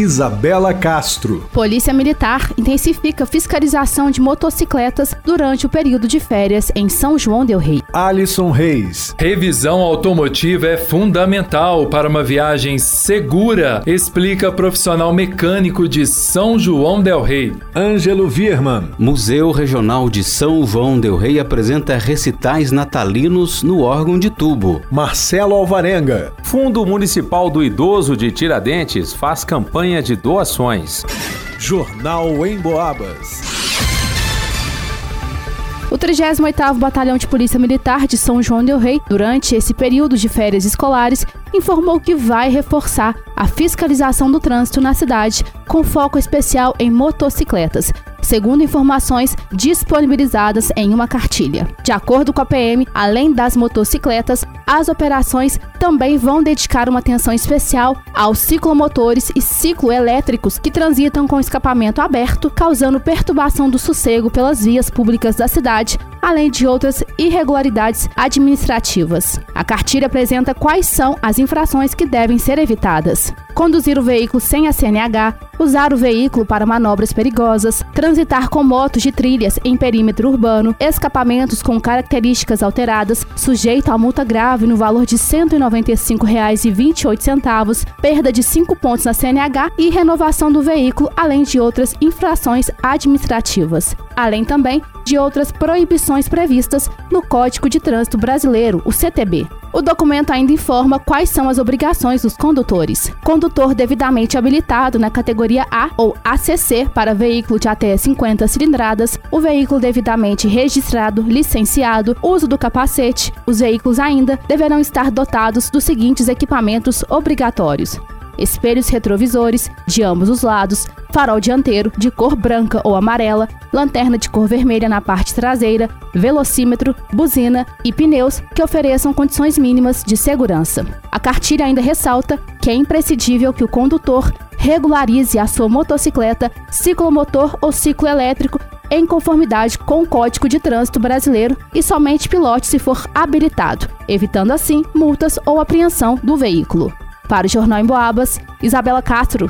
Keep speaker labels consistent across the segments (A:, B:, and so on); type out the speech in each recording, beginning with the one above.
A: Isabela Castro.
B: Polícia Militar intensifica fiscalização de motocicletas durante o período de férias em São João del Rei.
A: Alisson Reis.
C: Revisão automotiva é fundamental para uma viagem segura, explica profissional mecânico de São João del Rei.
A: Ângelo Vierman.
D: Museu Regional de São João del Rei apresenta recitais natalinos no órgão de tubo.
A: Marcelo Alvarenga.
E: Fundo Municipal do Idoso de Tiradentes faz campanha de doações.
A: Jornal em Boabas.
B: O 38º Batalhão de Polícia Militar de São João del Rei, durante esse período de férias escolares, informou que vai reforçar a fiscalização do trânsito na cidade, com foco especial em motocicletas, segundo informações disponibilizadas em uma cartilha. De acordo com a PM, além das motocicletas, as operações também vão dedicar uma atenção especial aos ciclomotores e cicloelétricos que transitam com escapamento aberto, causando perturbação do sossego pelas vias públicas da cidade, além de outras irregularidades administrativas. A cartilha apresenta quais são as infrações que devem ser evitadas: conduzir o veículo sem a CNH, usar o veículo para manobras perigosas, transitar com motos de trilhas em perímetro urbano, escapamentos com características alteradas, sujeito a multa grave no valor de R$ 195,28, perda de 5 pontos na CNH e renovação do veículo, além de outras infrações administrativas. Além também de outras proibições previstas no Código de Trânsito Brasileiro, o CTB. O documento ainda informa quais são as obrigações dos condutores. Condutor devidamente habilitado na categoria A ou ACC para veículo de até 50 cilindradas, o veículo devidamente registrado, licenciado, uso do capacete. Os veículos ainda deverão estar dotados dos seguintes equipamentos obrigatórios: espelhos retrovisores de ambos os lados, farol dianteiro de cor branca ou amarela, lanterna de cor vermelha na parte traseira, velocímetro, buzina e pneus que ofereçam condições mínimas de segurança. A cartilha ainda ressalta que é imprescindível que o condutor regularize a sua motocicleta, ciclomotor ou ciclo elétrico em conformidade com o Código de Trânsito Brasileiro e somente pilote se for habilitado, evitando assim multas ou apreensão do veículo. Para o Jornal em Boabas, Isabela Castro.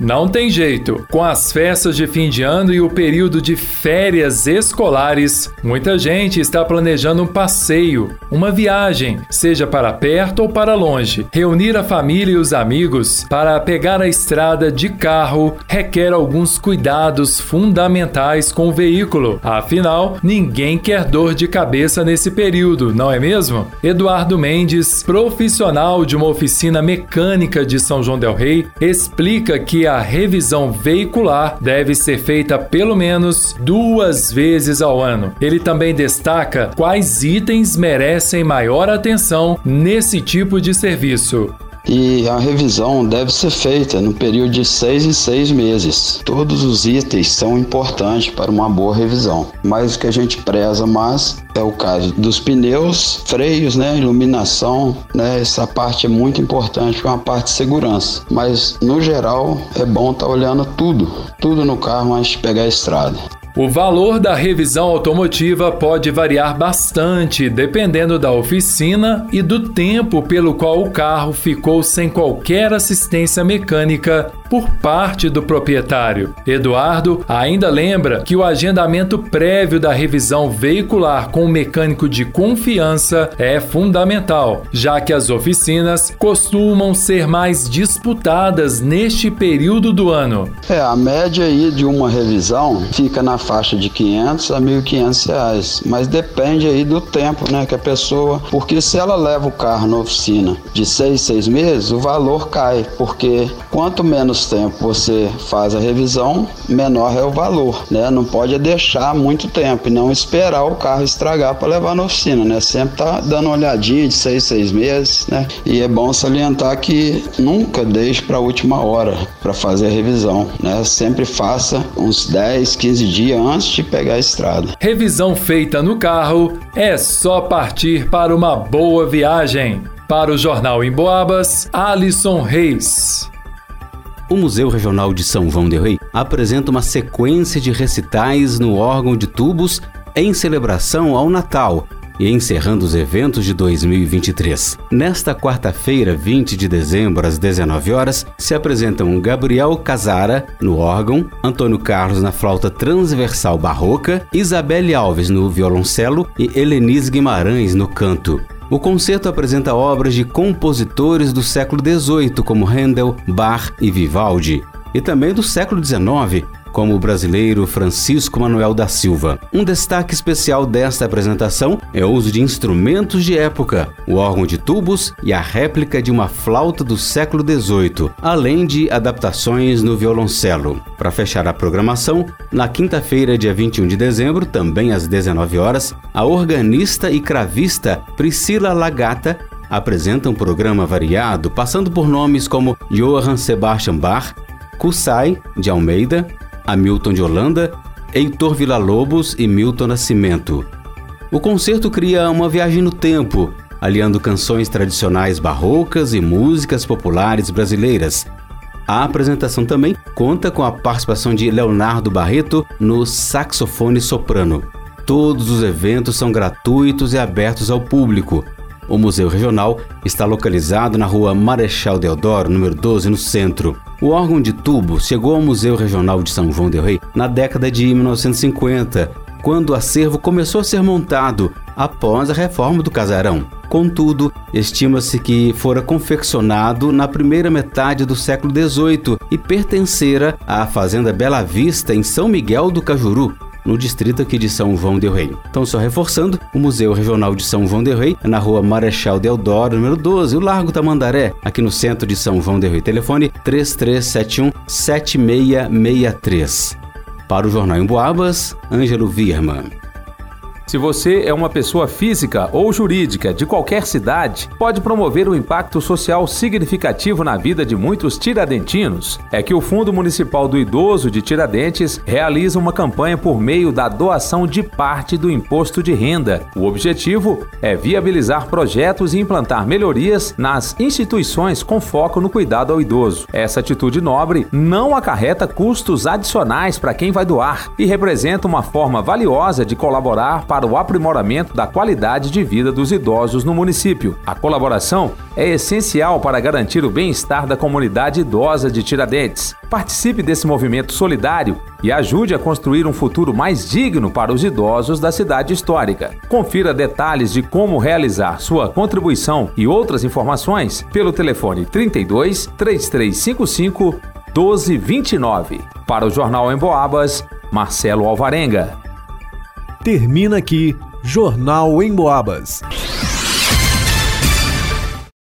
C: Não tem jeito. Com as festas de fim de ano e o período de férias escolares, muita gente está planejando um passeio, uma viagem, seja para perto ou para longe. Reunir a família e os amigos para pegar a estrada de carro requer alguns cuidados fundamentais com o veículo. Afinal, ninguém quer dor de cabeça nesse período, não é mesmo? Eduardo Mendes, profissional de uma oficina mecânica de São João del Rei, explica que a revisão veicular deve ser feita pelo menos duas vezes ao ano. Ele também destaca quais itens merecem maior atenção nesse tipo de serviço
F: e a revisão deve ser feita no período de seis em seis meses. Todos os itens são importantes para uma boa revisão, mas o que a gente preza mais é o caso dos pneus, freios, né, iluminação, né, essa parte é muito importante porque é uma parte de segurança. Mas no geral é bom estar tá olhando tudo, tudo no carro antes de pegar a estrada.
C: O valor da revisão automotiva pode variar bastante dependendo da oficina e do tempo pelo qual o carro ficou sem qualquer assistência mecânica por parte do proprietário. Eduardo ainda lembra que o agendamento prévio da revisão veicular com um mecânico de confiança é fundamental, já que as oficinas costumam ser mais disputadas neste período do ano.
F: É, a média aí de uma revisão fica na faixa de 500 a 1.500 reais, mas depende aí do tempo, né, que a pessoa, porque se ela leva o carro na oficina de seis, seis meses, o valor cai, porque quanto menos menos tempo você faz a revisão, menor é o valor, né? Não pode deixar muito tempo e não esperar o carro estragar para levar na oficina, né? Sempre tá dando uma olhadinha de seis, seis meses, né? E é bom salientar que nunca deixe para a última hora para fazer a revisão, né? Sempre faça uns 10, 15 dias antes de pegar a estrada.
C: Revisão feita no carro é só partir para uma boa viagem. Para o Jornal em Boabas, Alisson Reis.
D: O Museu Regional de São João del Rei apresenta uma sequência de recitais no órgão de tubos em celebração ao Natal e encerrando os eventos de 2023. Nesta quarta-feira, 20 de dezembro, às 19 horas, se apresentam Gabriel Casara no órgão, Antônio Carlos na flauta transversal barroca, Isabelle Alves no violoncelo e Helenise Guimarães no canto. O concerto apresenta obras de compositores do século XVIII, como Handel, Bach e Vivaldi, e também do século XIX, como o brasileiro Francisco Manuel da Silva. Um destaque especial desta apresentação é o uso de instrumentos de época, o órgão de tubos e a réplica de uma flauta do século XVIII, além de adaptações no violoncelo. Para fechar a programação, na quinta-feira, dia 21 de dezembro, também às 19 horas, a organista e cravista Priscila Lagata apresenta um programa variado, passando por nomes como Johann Sebastian Bach, Kusai de Almeida, Hamilton de Holanda, Heitor Villa-Lobos e Milton Nascimento. O concerto cria uma viagem no tempo, aliando canções tradicionais barrocas e músicas populares brasileiras. A apresentação também conta com a participação de Leonardo Barreto no saxofone soprano. Todos os eventos são gratuitos e abertos ao público. O Museu Regional está localizado na rua Marechal Deodoro, número 12, no centro. O órgão de tubo chegou ao Museu Regional de São João del Rei na década de 1950, quando o acervo começou a ser montado após a reforma do casarão. Contudo, estima-se que fora confeccionado na primeira metade do século XVIII e pertencera à Fazenda Bela Vista, em São Miguel do Cajuru, no distrito aqui de São João del Rei. Então, só reforçando, o Museu Regional de São João del Rei é na rua Marechal Deodoro, número 12, o Largo Tamandaré, aqui no centro de São João del Rei. Telefone 3371 7663. Para o Jornal em Boabas, Ângelo Virman.
E: Se você é uma pessoa física ou jurídica de qualquer cidade, pode promover um impacto social significativo na vida de muitos tiradentinos. É que o Fundo Municipal do Idoso de Tiradentes realiza uma campanha por meio da doação de parte do imposto de renda. O objetivo é viabilizar projetos e implantar melhorias nas instituições com foco no cuidado ao idoso. Essa atitude nobre não acarreta custos adicionais para quem vai doar e representa uma forma valiosa de colaborar para para o aprimoramento da qualidade de vida dos idosos no município. A colaboração é essencial para garantir o bem-estar da comunidade idosa de Tiradentes. Participe desse movimento solidário e ajude a construir um futuro mais digno para os idosos da cidade histórica. Confira detalhes de como realizar sua contribuição e outras informações pelo telefone 32 3355 1229. Para o Jornal em Boabas, Marcelo Alvarenga.
A: Termina aqui Jornal em Boabas.